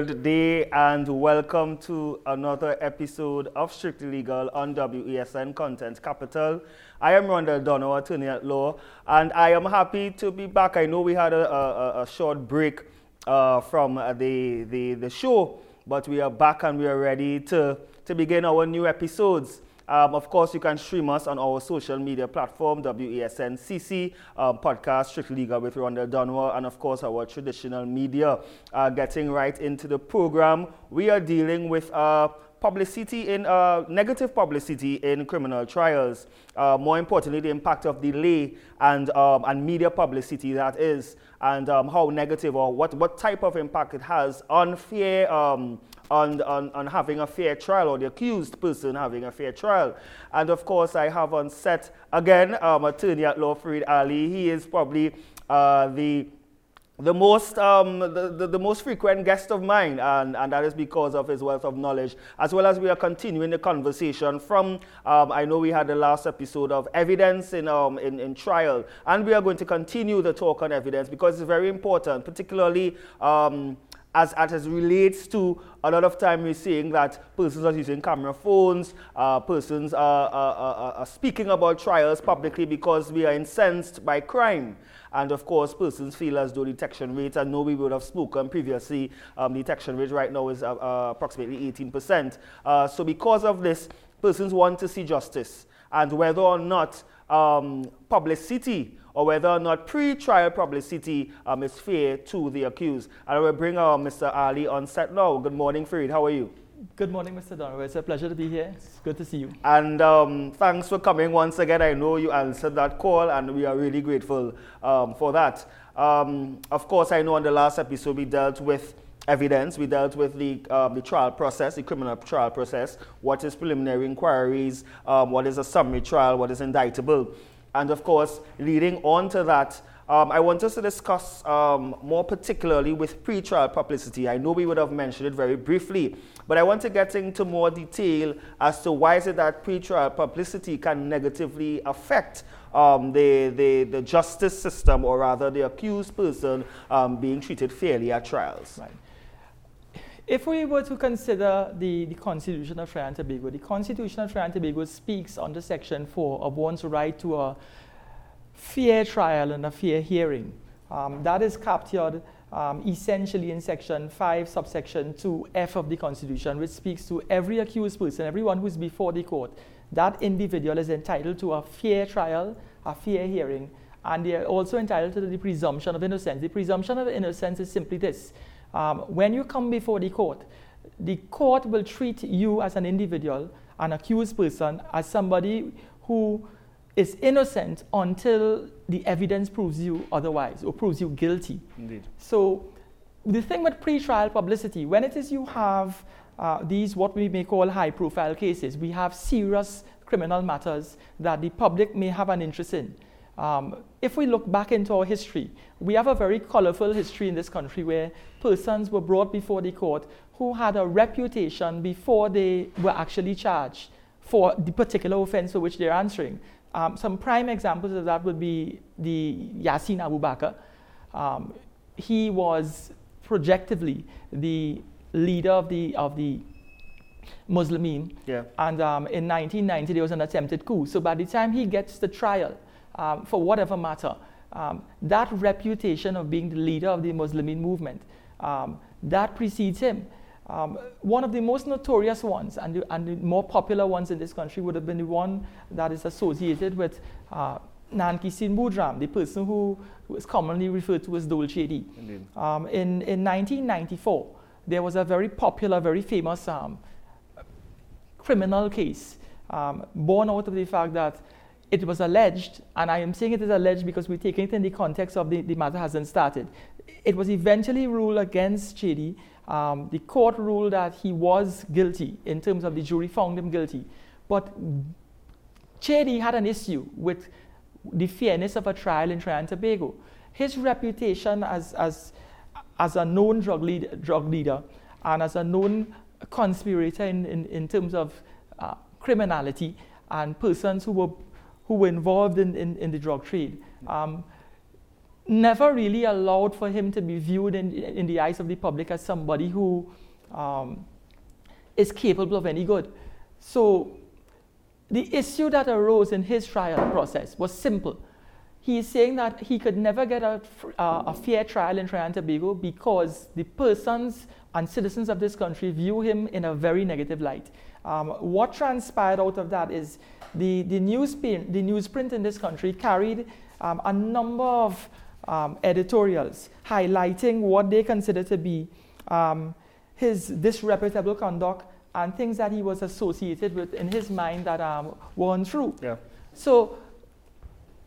Good day and welcome to another episode of Strictly Legal on WESN Content Capital. I am Rondell Dono, attorney at law, and I am happy to be back. I know we had a, a, a short break uh, from the, the, the show, but we are back and we are ready to, to begin our new episodes. Um, of course, you can stream us on our social media platform, WESN um, podcast, Strictly Legal with Rondell Dunwell, and of course, our traditional media. Uh, getting right into the program, we are dealing with uh, publicity in uh, negative publicity in criminal trials. Uh, more importantly, the impact of delay and um, and media publicity that is, and um, how negative or what what type of impact it has on fair. Um, on, on, on having a fair trial or the accused person having a fair trial. And of course, I have on set again um, attorney at law Farid Ali. He is probably uh, the the most, um, the, the, the, most frequent guest of mine, and, and that is because of his wealth of knowledge, as well as we are continuing the conversation from, um, I know we had the last episode of evidence in, um, in, in trial, and we are going to continue the talk on evidence because it's very important, particularly um, as, as it relates to a lot of time we're seeing that persons are using camera phones, uh, persons are, are, are, are, speaking about trials publicly because we are incensed by crime. And of course, persons feel as though detection rates, I know we would have spoken previously, um, detection rate right now is uh, uh, approximately 18%. Uh, so because of this, persons want to see justice. And whether or not um, publicity or whether or not pre-trial publicity um, is fair to the accused. And I will bring uh, Mr. Ali on set now. Good morning, Farid. How are you? Good morning, Mr. Donovan. It's a pleasure to be here. It's good to see you. And um, thanks for coming once again. I know you answered that call, and we are really grateful um, for that. Um, of course, I know on the last episode we dealt with evidence. We dealt with the, um, the trial process, the criminal trial process. What is preliminary inquiries? Um, what is a summary trial? What is indictable? And of course, leading on to that, um, I want us to discuss um, more particularly with pre-trial publicity. I know we would have mentioned it very briefly, but I want to get into more detail as to why is it that pre-trial publicity can negatively affect um, the, the, the justice system, or rather the accused person um, being treated fairly at trials. Right. If we were to consider the, the Constitution of Trinidad and Tobago, the Constitution of Trinidad and Tobago speaks under Section 4 of one's right to a fair trial and a fair hearing. Um, that is captured um, essentially in Section 5, subsection 2F of the Constitution, which speaks to every accused person, everyone who is before the court. That individual is entitled to a fair trial, a fair hearing, and they are also entitled to the presumption of innocence. The presumption of innocence is simply this um, when you come before the court, the court will treat you as an individual, an accused person, as somebody who is innocent until the evidence proves you otherwise or proves you guilty. Indeed. So, the thing with pre-trial publicity, when it is you have uh, these what we may call high-profile cases, we have serious criminal matters that the public may have an interest in. Um, if we look back into our history, we have a very colorful history in this country where persons were brought before the court who had a reputation before they were actually charged for the particular offense for which they're answering. Um, some prime examples of that would be the Yassin Abu Bakr. Um, he was projectively the leader of the, of the Muslimin. Yeah. And um, in 1990, there was an attempted coup. So by the time he gets the trial, um, for whatever matter, um, that reputation of being the leader of the Muslimin movement, um, that precedes him. Um, one of the most notorious ones and the, and the, more popular ones in this country would have been the one that is associated with uh, Nankissoon Boodram, the person who, is commonly referred to as Dole Chadee. Um, in, in 1994, there was a very popular, very famous um, criminal case um, born out of the fact that it was alleged, and I am saying it is alleged because we're taking it in the context of the, the matter hasn't started. It was eventually ruled against Chadee. Um, the court ruled that he was guilty in terms of the jury found him guilty. But Chadee had an issue with the fairness of a trial in Trinidad and Tobago. His reputation as, as, as a known drug, lead, drug leader and as a known conspirator in, in, in terms of uh, criminality and persons who were who were involved in, in, in the drug trade. Um, never really allowed for him to be viewed in, in the eyes of the public as somebody who um, is capable of any good. So the issue that arose in his trial process was simple. He is saying that he could never get a, uh, a fair trial in Trinidad and Tobago because the persons and citizens of this country view him in a very negative light. Um, what transpired out of that is the, the, newsprint, the newsprint in this country carried um, a number of um, editorials highlighting what they consider to be um, his disreputable conduct and things that he was associated with in his mind that um, were untrue. Yeah. So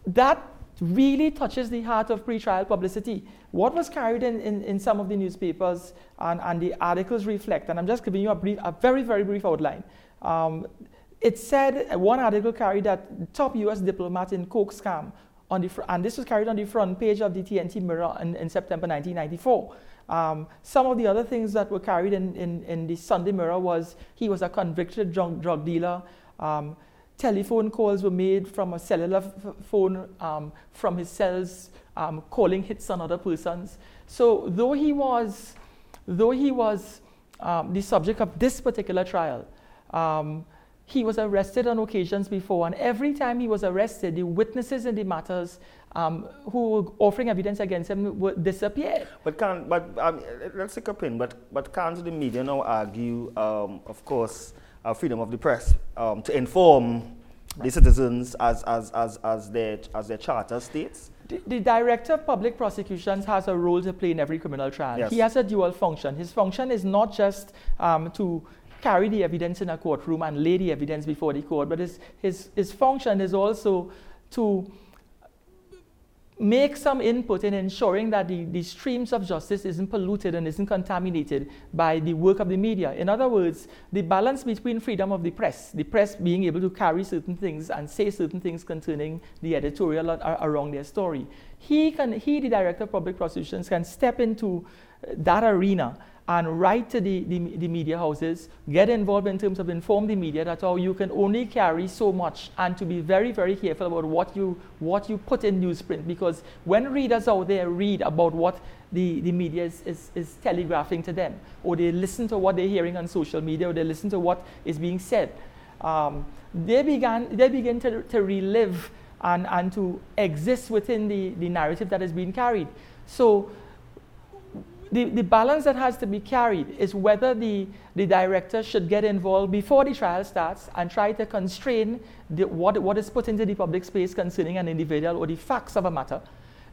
that really touches the heart of pretrial publicity. What was carried in, in, in some of the newspapers and, and the articles reflect, and I'm just giving you a, brief, a very, very brief outline. Um, it said, one article carried that top US diplomat in Coke scam, on the fr- and this was carried on the front page of the TNT Mirror in, in September 1994. Um, some of the other things that were carried in, in, in, the Sunday Mirror was he was a convicted drug, drug dealer. Um, telephone calls were made from a cellular phone um, from his cells, um, calling hits on other persons. So though he was, though he was um, the subject of this particular trial, um, he was arrested on occasions before, and every time he was arrested, the witnesses in the matters um, who were offering evidence against him would disappear. But can but um, let's take a pin. But but can't the media now argue, of course, uh, freedom of the press um, to inform the citizens as as as as their as their charter states? The, the, director of public prosecutions has a role to play in every criminal trial. Yes. He has a dual function. His function is not just um, to carry the evidence in a courtroom and lay the evidence before the court, but his, his, his function is also to make some input in ensuring that the, the streams of justice isn't polluted and isn't contaminated by the work of the media. In other words, the balance between freedom of the press, the press being able to carry certain things and say certain things concerning the editorial around their story. He, can, he, the director of public prosecutions, can step into uh, that arena and write to the, the, the, media houses, get involved in terms of inform the media that oh, you can only carry so much and to be very, very careful about what you, what you put in newsprint because when readers out there read about what the, the media is, is, is telegraphing to them or they listen to what they're hearing on social media or they listen to what is being said, um, they, began, they begin to, to relive and, and to exist within the, the narrative that is being carried. So the, the balance that has to be carried is whether the, the director should get involved before the trial starts and try to constrain the, what, what is put into the public space concerning an individual or the facts of a matter.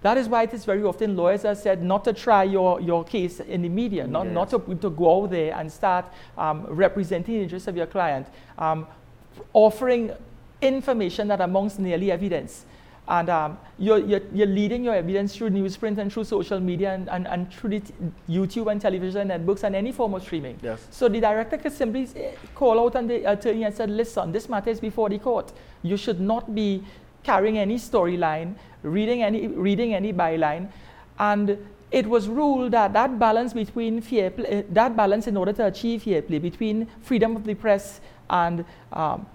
That is why it is very often lawyers are said not to try your, your case in the media, not, yes. not to, to go out there and start um, representing the interests of your client, um, offering information that amongst nearly evidence and um, you're, you're, you're, leading your evidence through newsprint and through social media and, and, and through the YouTube and television networks and any form of streaming. Yes. So the director could simply call out on the attorney and said, listen, this matter is before the court. You should not be carrying any storyline, reading any, reading any byline. And it was ruled that that balance between fair play, that balance in order to achieve fair play between freedom of the press and um,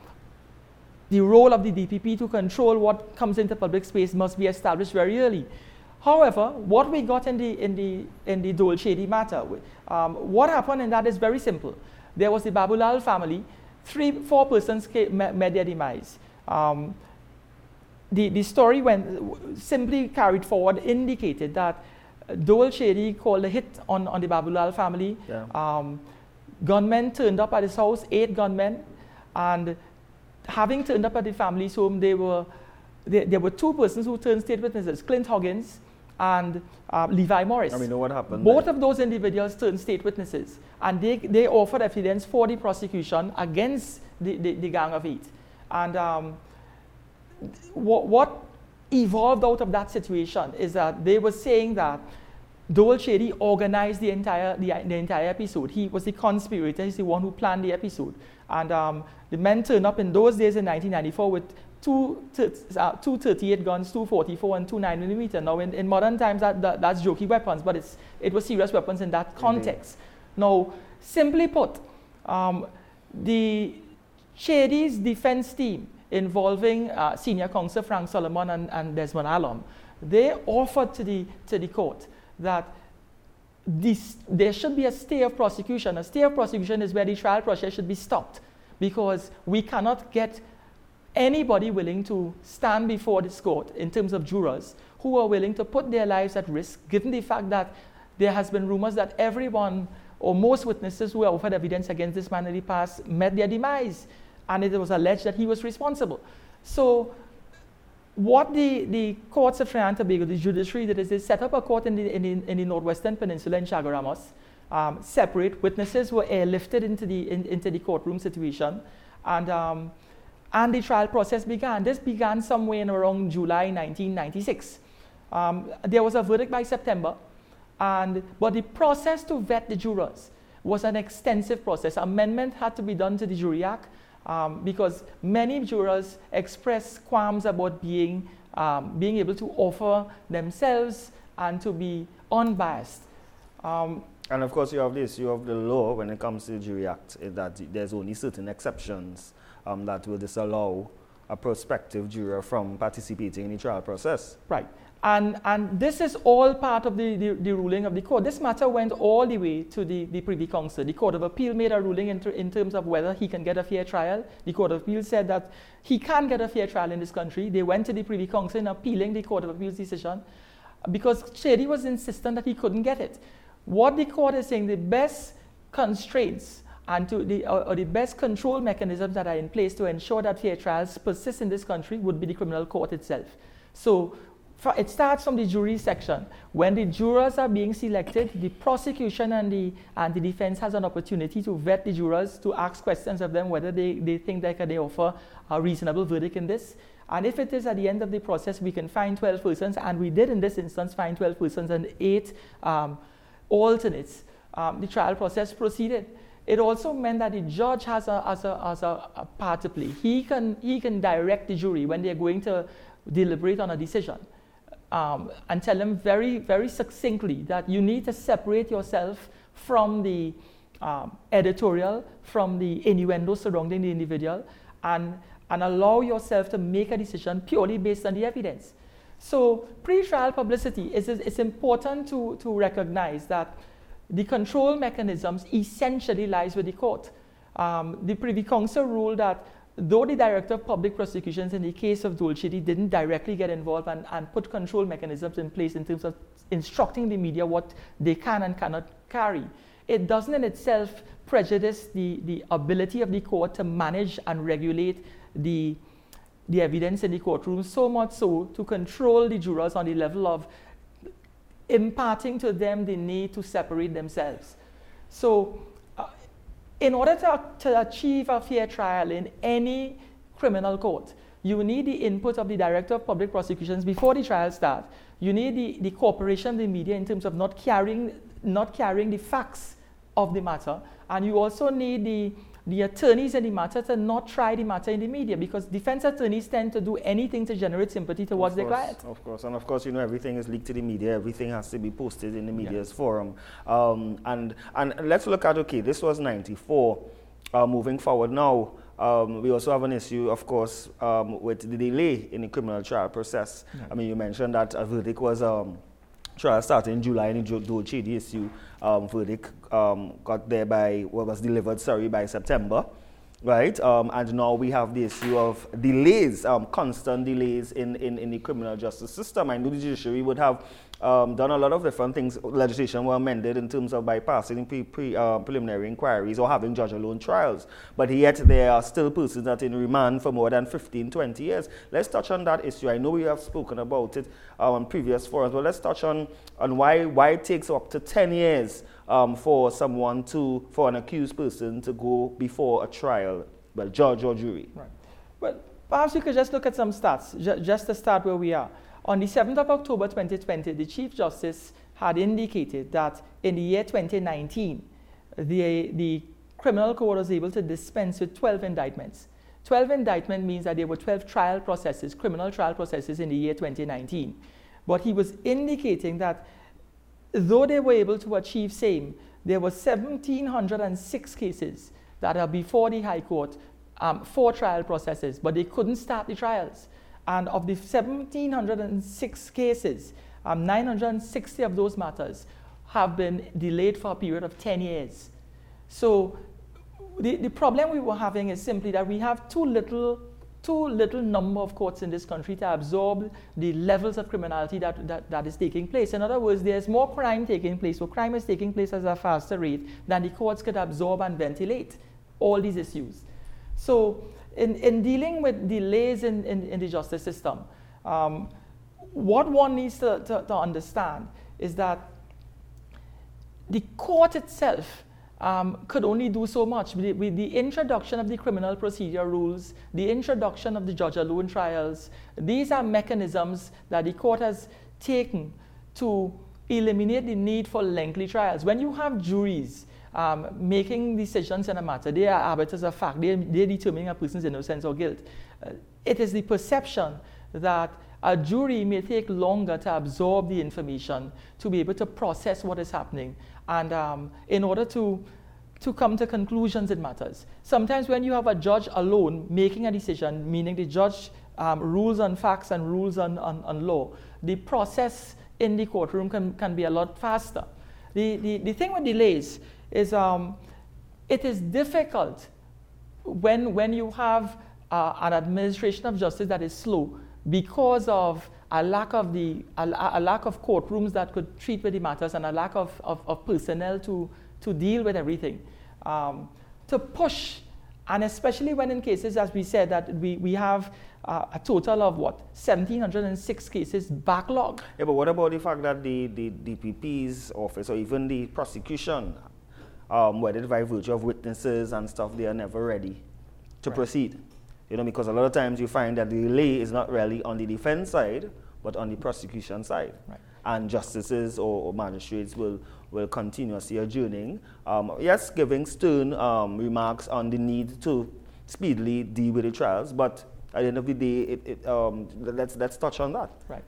the role of the DPP to control what comes into public space must be established very early. However, what we got in the, in the, in the Dole Chadee matter, um, what happened in that is very simple. There was the Baboolal family, three, four persons came, met their demise. Um, the, the story went, simply carried forward indicated that Dole Chadee called a hit on, on the Baboolal family. Yeah. Um, gunmen turned up at his house, eight gunmen, and having turned up at the family's home, they were, they, there were two persons who turned state witnesses, Clint Huggins and uh, Levi Morris. I mean, know what happened? Both of those individuals turned state witnesses, and they, they offered evidence for the prosecution against the, the, the Gang of Eight. And um, what, what evolved out of that situation is that they were saying that Dole Chadee organized the entire, the, the, entire episode. He was the conspirator, he's the one who planned the episode. And um, the men turned up in those days in 1994 with two, uh, two 38 guns, two 44 and two 9 millimeter. Now, in, in modern times, that, that, that's jokey weapons, but it's, it was serious weapons in that context. Mm-hmm. Now, simply put, um, the Chadee's defense team involving uh, senior counsel Frank Solomon and, and Desmond Allum they offered to the, to the court that this, there should be a stay of prosecution. A stay of prosecution is where the trial process should be stopped because we cannot get anybody willing to stand before this court in terms of jurors who are willing to put their lives at risk, given the fact that there has been rumors that everyone or most witnesses who were offered evidence against this man in the past met their demise, and it was alleged that he was responsible. So, what the, the courts of Trinidad and Tobago, the judiciary did is they set up a court in the, in the, in the northwestern peninsula in Chaguaramas, um, separate. Witnesses were airlifted into the, in, into the courtroom situation, and, um, and the trial process began. This began somewhere in around July 1996. Um, there was a verdict by September, and, but the process to vet the jurors was an extensive process. Amendment had to be done to the Jury Act um, because many jurors express qualms about being, um, being able to offer themselves and to be unbiased. Um, and of course, you have this, you have the law when it comes to the Jury Act, that there's only certain exceptions um, that will disallow a prospective juror from participating in the trial process. Right. And, and this is all part of the, the, the, ruling of the court. This matter went all the way to the, the Privy Council. The Court of Appeal made a ruling in, in terms of whether he can get a fair trial. The Court of Appeal said that he can get a fair trial in this country. They went to the Privy Council in appealing the Court of Appeal's decision because Chadee was insistent that he couldn't get it. What the court is saying, the best constraints and to the, or, or, the best control mechanisms that are in place to ensure that fair trials persist in this country would be the criminal court itself. So it starts from the jury section. When the jurors are being selected, the prosecution and the, and the defense has an opportunity to vet the jurors, to ask questions of them whether they, they think they can they offer a reasonable verdict in this. And if it is at the end of the process, we can find 12 persons, and we did in this instance find 12 persons and eight um, alternates. Um, the trial process proceeded. It also meant that the judge has a, has a, has a, a part to play. He can, he can direct the jury when they're going to deliberate on a decision um, and tell them very, very succinctly that you need to separate yourself from the um, editorial, from the innuendo surrounding the individual, and, and allow yourself to make a decision purely based on the evidence. So, pre-trial publicity is, is, is important to, to recognize that the control mechanisms essentially lies with the court. Um, the Privy Council ruled that though the Director of Public Prosecutions in the case of Dole didn't directly get involved and, and put control mechanisms in place in terms of instructing the media what they can and cannot carry, it doesn't in itself prejudice the, the ability of the court to manage and regulate the, the evidence in the courtroom, so much so to control the jurors on the level of imparting to them the need to separate themselves. So uh, in order to, to achieve a fair trial in any criminal court, you need the input of the Director of Public Prosecutions before the trial starts. You need the, the cooperation of the media in terms of not carrying, not carrying the facts of the matter. And you also need the the attorneys in the matter to not try the matter in the media because defense attorneys tend to do anything to generate sympathy towards their client. Of course, and of course, you know, everything is leaked to the media. Everything has to be posted in the media's yeah. forum. Um, and, and let's look at, okay, this was 94. Uh, moving forward now, um, we also have an issue, of course, um, with the delay in the criminal trial process. Yeah. I mean, you mentioned that a verdict was um, trial started in July in the Dole Chadee issue um, verdict um, got there by, what was delivered, sorry, by September, right? Um, and now we have the issue of delays, um, constant delays in, in, in the criminal justice system. I know the judiciary would have um, done a lot of different things. Legislation were amended in terms of bypassing pre, pre, uh, preliminary inquiries or having judge alone trials. But yet there are still persons that in remand for more than 15, 20 years. Let's touch on that issue. I know we have spoken about it on previous forums, but let's touch on, on why, why it takes up to 10 years um, for someone to, for an accused person to go before a trial, well, judge or jury. Right. Well, perhaps you could just look at some stats, ju just to start where we are. On the 7th of October 2020, the Chief Justice had indicated that in the year 2019, the, the criminal court was able to dispense with 12 indictments. 12 indictment means that there were 12 trial processes, criminal trial processes in the year 2019. But he was indicating that though they were able to achieve same, there were 1,706 cases that are before the High Court um, for trial processes, but they couldn't start the trials. And of the 1,706 cases, um, 960 of those matters have been delayed for a period of 10 years. So the, the problem we were having is simply that we have too little too little number of courts in this country to absorb the levels of criminality that, that, that is taking place. In other words, there's more crime taking place, so crime is taking place at a faster rate than the courts could absorb and ventilate all these issues. So, in, in dealing with delays in, in, in the justice system, um, what one needs to, to, to understand is that the court itself um, could only do so much. With, with, the introduction of the criminal procedure rules, the introduction of the judge alone trials, these are mechanisms that the court has taken to eliminate the need for lengthy trials. When you have juries um, making decisions in a matter, they are arbiters of fact, they, they're determining a person's innocence or guilt. Uh, it is the perception that a jury may take longer to absorb the information, to be able to process what is happening, and um, in order to, to come to conclusions, it matters. Sometimes when you have a judge alone making a decision, meaning the judge um, rules on facts and rules on, on, on, law, the process in the courtroom can, can be a lot faster. The, the, the thing with delays is um, it is difficult when, when you have uh, an administration of justice that is slow because of a lack of the a, a, lack of courtrooms that could treat with the matters and a lack of, of, of personnel to, to deal with everything. Um, to push, and especially when in cases, as we said, that we, we have uh, a total of what, 1,706 cases backlog. Yeah, but what about the fact that the, the DPP's office or even the prosecution, um, whether by virtue of witnesses and stuff, they are never ready to right. proceed? You know, because a lot of times you find that the delay is not really on the defense side, but on the prosecution side. Right. And justices or, or, magistrates will, will continuously adjourning. Um, yes, giving stern um, remarks on the need to speedily deal with the trials, but at the end of the day, it, it, um, let's, let's touch on that. Right.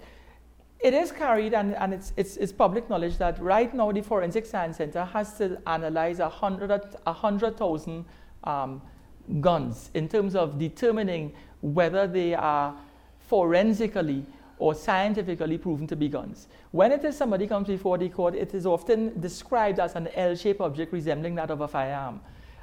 It is carried, and, and it's, it's, it's public knowledge that right now the Forensic Science Center has to analyze 100,000 100, um, guns in terms of determining whether they are forensically or scientifically proven to be guns. When it is somebody comes before the court, it is often described as an L-shaped object resembling that of a firearm.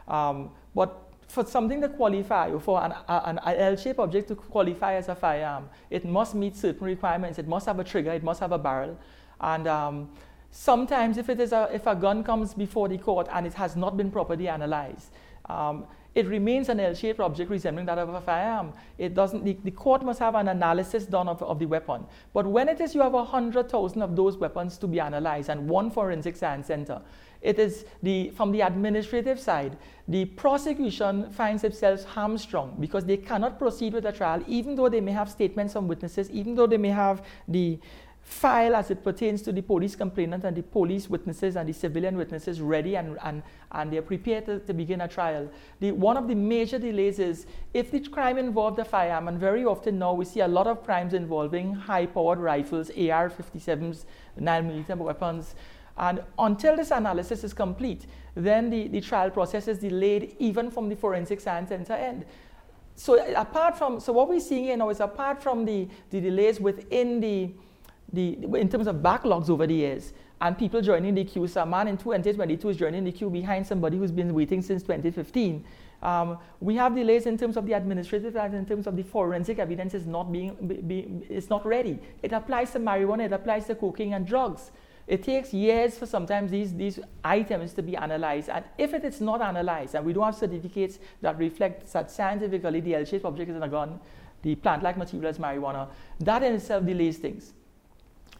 Um, but for something to qualify, or for an, an L-shaped object to qualify as a firearm, it must meet certain requirements. It must have a trigger, it must have a barrel. And um, sometimes if, it is a, if a gun comes before the court and it has not been properly analyzed, um, it remains an L-shaped object resembling that of a firearm. It doesn't, the, the, court must have an analysis done of, of the weapon. But when it is you have 100,000 of those weapons to be analyzed and one forensic science center, it is the, from the administrative side, the prosecution finds itself hamstrung because they cannot proceed with a trial even though they may have statements from witnesses, even though they may have the, file as it pertains to the police complainant and the police witnesses and the civilian witnesses ready and, and, and they're prepared to, to begin a trial. The, one of the major delays is if the crime involved a firearm, and very often now we see a lot of crimes involving high powered rifles, AR 57s, 9mm weapons, and until this analysis is complete, then the, the trial process is delayed even from the forensic science center end. So apart from, so what we're seeing here now is apart from the, the delays within the the, in terms of backlogs over the years and people joining the queue. So a man in 2022 is joining the queue behind somebody who's been waiting since 2015. Um, we have delays in terms of the administrative and in terms of the forensic evidence is not being be, be, it's not ready. It applies to marijuana, it applies to cocaine and drugs. It takes years for sometimes these, these items to be analyzed. And if it is not analyzed, and we don't have certificates that reflect that scientifically the L-shaped object is in a gun, the plant-like material is marijuana, that in itself delays things.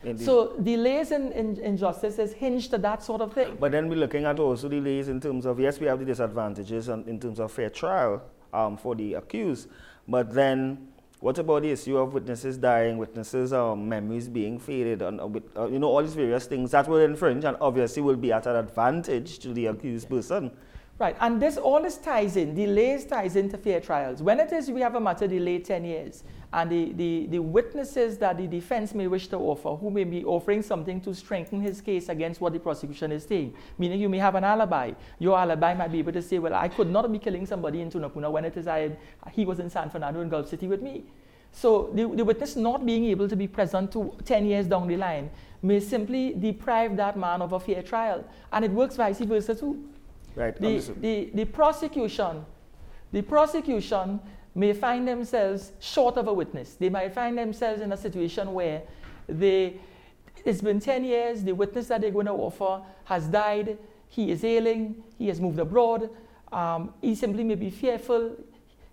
Indeed. So delays in, in, in, justice is hinged to that sort of thing. But then we're looking at also delays in terms of, yes, we have the disadvantages in terms of fair trial um, for the accused, but then what about the issue of witnesses dying, witnesses' um, memories being faded, and uh, uh, you know all these various things that will infringe and obviously will be at an advantage to the accused person. Right, and this all this ties in, delays ties into fair trials. When it is we have a matter delayed 10 years, and the, the, the witnesses that the defense may wish to offer, who may be offering something to strengthen his case against what the prosecution is saying, meaning you may have an alibi. Your alibi might be able to say, well, I could not be killing somebody in Tunapuna when it is I, he was in San Fernando in Gulf City with me. So the, the witness not being able to be present to 10 years down the line may simply deprive that man of a fair trial. And it works vice versa too. Right. The, the, the prosecution, the prosecution may find themselves short of a witness. They might find themselves in a situation where they, it's been 10 years, the witness that they're going to offer has died, he is ailing, he has moved abroad, um, he simply may be fearful.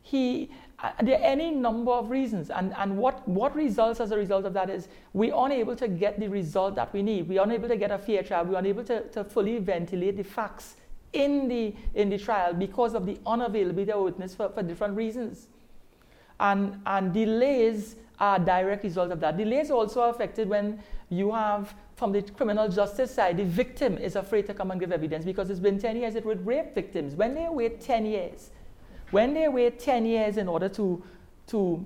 He, uh, there are any number of reasons. And, and what, what results as a result of that is we're unable to get the result that we need. We're unable to get a fair trial. We're unable to, to fully ventilate the facts in the, in the trial because of the unavailability of witness for, for different reasons. And, and delays are a direct result of that. Delays also affected when you have, from the criminal justice side, the victim is afraid to come and give evidence because it's been 10 years it with rape victims. When they wait 10 years, when they wait 10 years in order to, to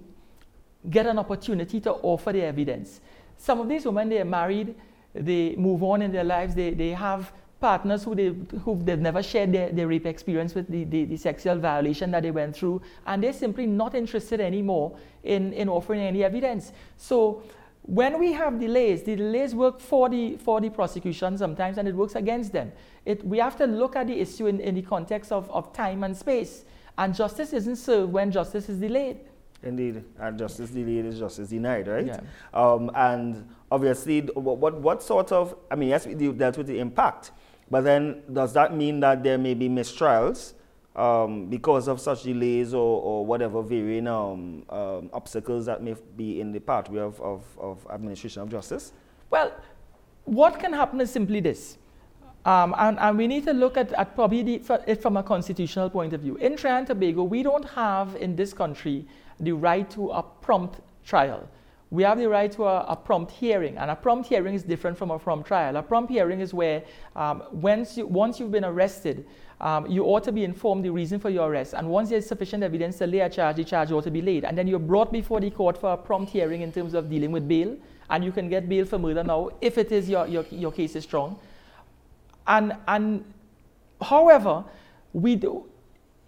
get an opportunity to offer the evidence, some of these women, they are married, they move on in their lives, they, they have partners who, they, who they've never shared their, their rape experience with, the, the, the, sexual violation that they went through, and they're simply not interested anymore in, in offering any evidence. So when we have delays, the delays work for the, for the prosecution sometimes, and it works against them. It, we have to look at the issue in, in the context of, of time and space, and justice isn't served when justice is delayed. Indeed, and justice delayed is justice denied, right? Yeah. Um, and obviously, what, what, what sort of, I mean, yes, we dealt with the impact, but then does that mean that there may be mistrials um, because of such delays or, or whatever varying um, um, obstacles that may be in the pathway of, of, of, administration of justice? Well, what can happen is simply this. Um, and, and, we need to look at, at probably the, it from a constitutional point of view. In Trinidad and Tobago, we don't have in this country the right to a prompt trial we have the right to a, a, prompt hearing, and a prompt hearing is different from a prompt trial. A prompt hearing is where um, once, you, once you've been arrested, um, you ought to be informed the reason for your arrest, and once there's sufficient evidence to lay a charge, the charge ought to be laid. And then you're brought before the court for a prompt hearing in terms of dealing with bail, and you can get bail for murder now if it is your, your, your case is strong. And, and however, we do,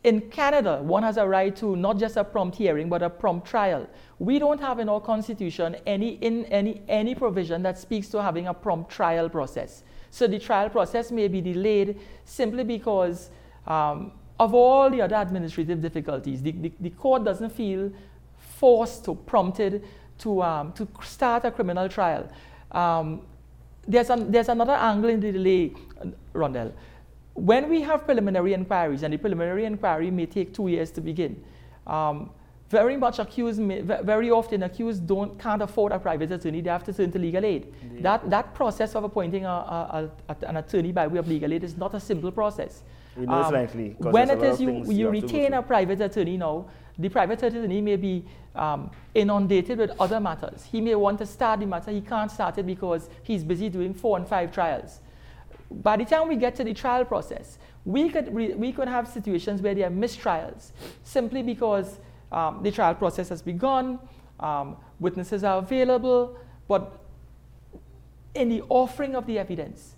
in Canada, one has a right to not just a prompt hearing, but a prompt trial. We don't have in our constitution any, in, any, any provision that speaks to having a prompt trial process. So the trial process may be delayed simply because um, of all the other administrative difficulties. The, the, the, court doesn't feel forced or prompted to, um, to start a criminal trial. Um, there's, an, there's another angle in the delay, Rondell when we have preliminary inquiries, and the preliminary inquiry may take two years to begin, um, very much accused, very often accused don't, can't afford a private attorney, they have to turn to legal aid. That, that process of appointing a, a, a, an attorney by way of legal aid is not a simple process. We know um, likely. When it is you, you, you retain a private attorney now, the private attorney may be um, inundated with other matters. He may want to start the matter, he can't start it because he's busy doing four and five trials by the time we get to the trial process, we could, re- we could have situations where there are mistrials simply because um, the trial process has begun, um, witnesses are available, but in the offering of the evidence,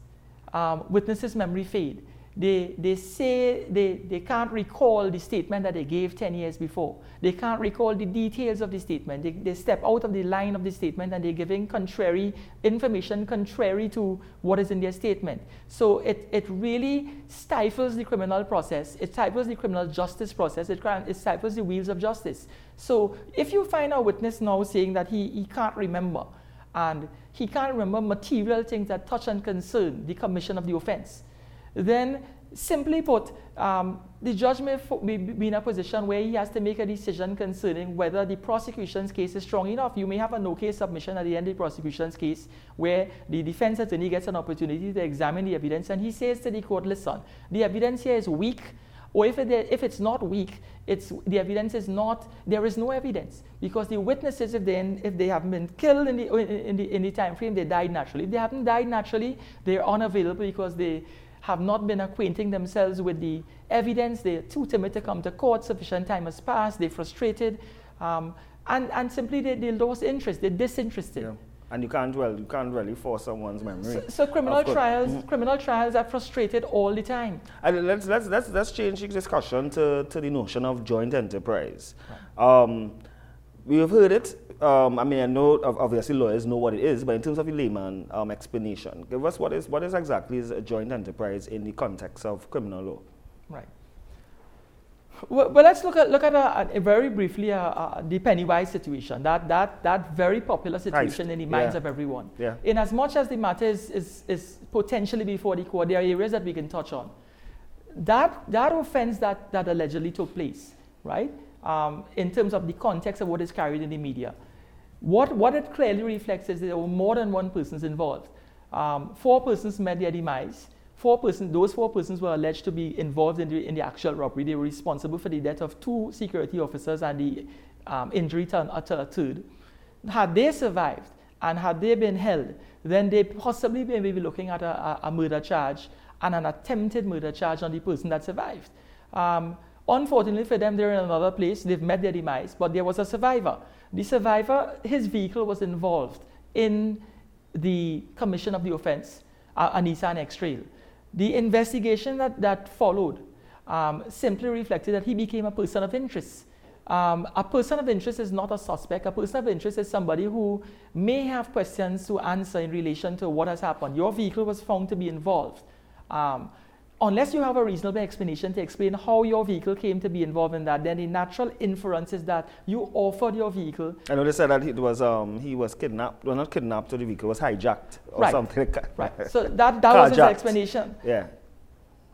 um, witnesses' memory fade they, they say they, they can't recall the statement that they gave 10 years before. They can't recall the details of the statement. They, they step out of the line of the statement and they're giving contrary information contrary to what is in their statement. So it, it really stifles the criminal process. It stifles the criminal justice process. It, it stifles the wheels of justice. So if you find a witness now saying that he, he can't remember and he can't remember material things that touch and concern the commission of the offense, then simply put, um, the judge may be in a position where he has to make a decision concerning whether the prosecution's case is strong enough. You may have a no case submission at the end of the prosecution's case where the defense attorney gets an opportunity to examine the evidence and he says to the court, listen, the evidence here is weak, or if, it, if it's not weak, it's, the evidence is not, there is no evidence. Because the witnesses, if they, if they haven't been killed in the, in, the, in the time frame, they died naturally. If they haven't died naturally, they're unavailable because they, have not been acquainting themselves with the evidence. They're too timid to come to court. Sufficient time has passed. They're frustrated. Um, and, and simply they, they lost interest. They're disinterested. Yeah. And you can't well, you can't really force someone's memory. So, so criminal trials, mm-hmm. criminal trials are frustrated all the time. And let's let's let's let's change the discussion to, to the notion of joint enterprise. Right. Um, we've heard it. Um, I mean, I know obviously lawyers know what it is, but in terms of a layman um, explanation, give us what is what is exactly is a joint enterprise in the context of criminal law. Right. Well, well, let's look at look at a, a very briefly uh, uh, the Pennywise situation. That that that very popular situation Heist. in the minds yeah. of everyone. Yeah. In as much as the matter is, is, is potentially before the court, there are areas that we can touch on. That that offense that that allegedly took place, right? Um, in terms of the context of what is carried in the media, what what it clearly reflects is there were more than one persons involved. Um, four persons met their demise Four persons, those four persons were alleged to be involved in the, in the actual robbery. They were responsible for the death of two security officers and the um, injury to, a third. Had they survived and had they been held, then they possibly may be looking at a, a, a murder charge and an attempted murder charge on the person that survived. Um, unfortunately for them, they're in another place. They've met their demise, but there was a survivor. The survivor, his vehicle was involved in the commission of the offense, a, a Nissan X-Trail. The investigation that, that followed um, simply reflected that he became a person of interest. Um, a person of interest is not a suspect. A person of interest is somebody who may have questions to answer in relation to what has happened. Your vehicle was found to be involved. Um, unless you have a reasonable explanation to explain how your vehicle came to be involved in that, then the natural inference is that you offered your vehicle. I know they said that it was um, he was kidnapped. Well, not kidnapped, so the vehicle was hijacked or right. something. Right. So that, that was his explanation. Yeah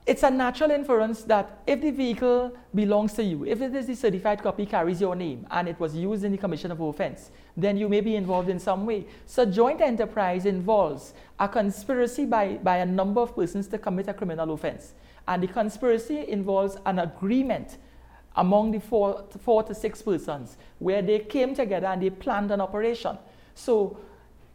it's a natural inference that if the vehicle belongs to you, if it is the certified copy carries your name and it was used in the commission of offense, then you may be involved in some way. So joint enterprise involves a conspiracy by, by a number of persons to commit a criminal offense. And the conspiracy involves an agreement among the four, four to six persons where they came together and they planned an operation. So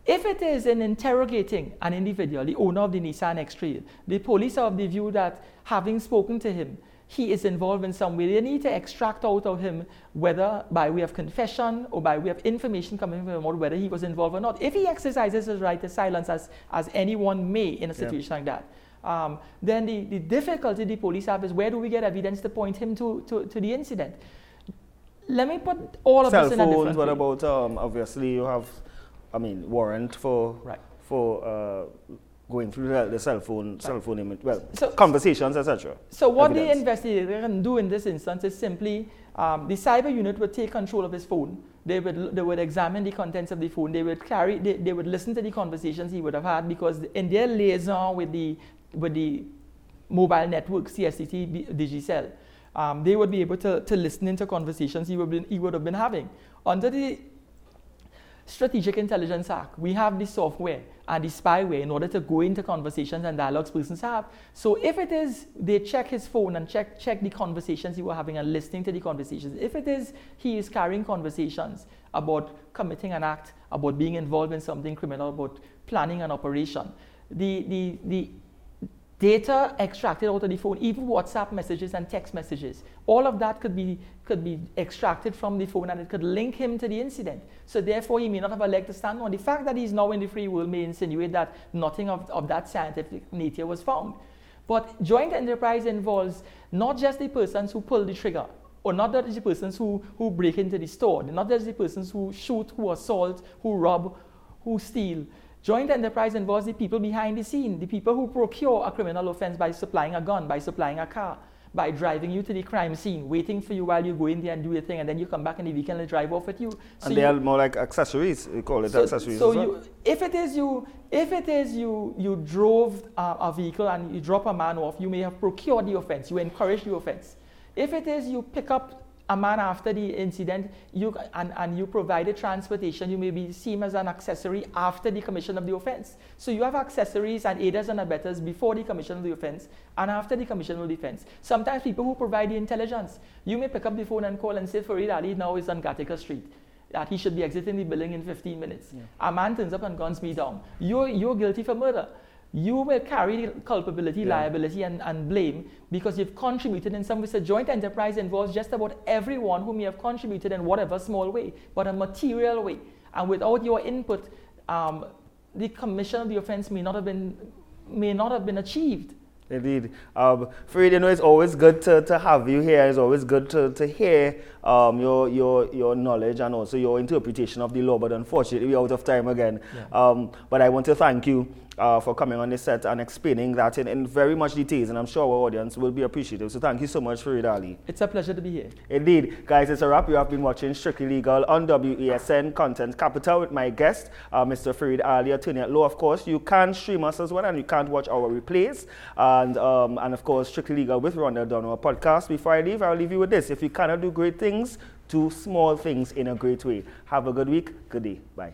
if it is in interrogating an individual, the owner of the Nissan X-Trail, the police are of the view that having spoken to him, he is involved in some way. They need to extract out of him whether by way of confession or by way of information coming from him or whether he was involved or not. If he exercises his right to silence as, as anyone may in a situation yeah. like that, um, then the, the difficulty the police have is where do we get evidence to point him to, to, to the incident? Let me put all of Cell this in a different what about, um, obviously you have I mean, warrant for right. for uh, going through the, the cell phone, right. cell phone well, so, conversations, etc. So what Evidence. the investigator can do in this instance is simply um, the cyber unit would take control of his phone. They would, they would examine the contents of the phone. They would carry, they, they would listen to the conversations he would have had because in their liaison with the, with the mobile network, TSTT, Digicel, um, they would be able to, to listen into conversations he would, been, he would have been having. Under the Strategic Intelligence Act, we have the software and the spyware in order to go into conversations and dialogues persons have. So if it is they check his phone and check check the conversations he was having and listening to the conversations, if it is he is carrying conversations about committing an act, about being involved in something criminal, about planning an operation, the the the data extracted out of the phone, even WhatsApp messages and text messages, all of that could be, could be extracted from the phone and it could link him to the incident. So therefore, he may not have a leg to stand on. The fact that he's now in the free world may insinuate that nothing of, of that scientific nature was found. But joint enterprise involves not just the persons who pull the trigger, or not just the persons who, who break into the store, not just the persons who shoot, who assault, who rob, who steal, Joint enterprise involves the people behind the scene, the people who procure a criminal offense by supplying a gun, by supplying a car, by driving you to the crime scene, waiting for you while you go in there and do your thing, and then you come back in the weekend and drive off with you. So and they are more like accessories. You call it so, accessories. So well. you, if it is you, if it is you, you drove uh, a vehicle and you drop a man off, you may have procured the offense. You encourage the offense. If it is you pick up a man after the incident you, and, and you provided transportation, you may be seen as an accessory after the commission of the offense. So you have accessories and aiders and abettors before the commission of the offense and after the commission of the offense. Sometimes people who provide the intelligence, you may pick up the phone and call and say Farid Ali now is on Gattaca Street. That he should be exiting the building in 15 minutes. Yeah. A man turns up and guns me down. You're, you're guilty for murder you will carry culpability, yeah. liability, and, and blame because you've contributed in some way. So joint enterprise involves just about everyone whom you have contributed in whatever small way, but a material way. And without your input, um, the commission of the offense may not have been may not have been achieved. Indeed. Um, Farid, you know, it's always good to, to have you here. It's always good to, to hear um, your, your, your knowledge and also your interpretation of the law, but unfortunately, we're out of time again. Yeah. Um, but I want to thank you uh, for coming on this set and explaining that in, in very much details, and I'm sure our audience will be appreciative. So thank you so much, Farid Ali. It's a pleasure to be here. Indeed. Guys, it's a wrap. You have been watching Strictly Legal on WESN Content Capital with my guest, uh, Mr. Farid Ali, attorney at law, of course. You can stream us as well, and you can't watch our replays. And, um, and of course, Strictly Legal with Ronald Donowa podcast. Before I leave, I'll leave you with this. If you cannot do great things, do small things in a great way. Have a good week. Good day. Bye.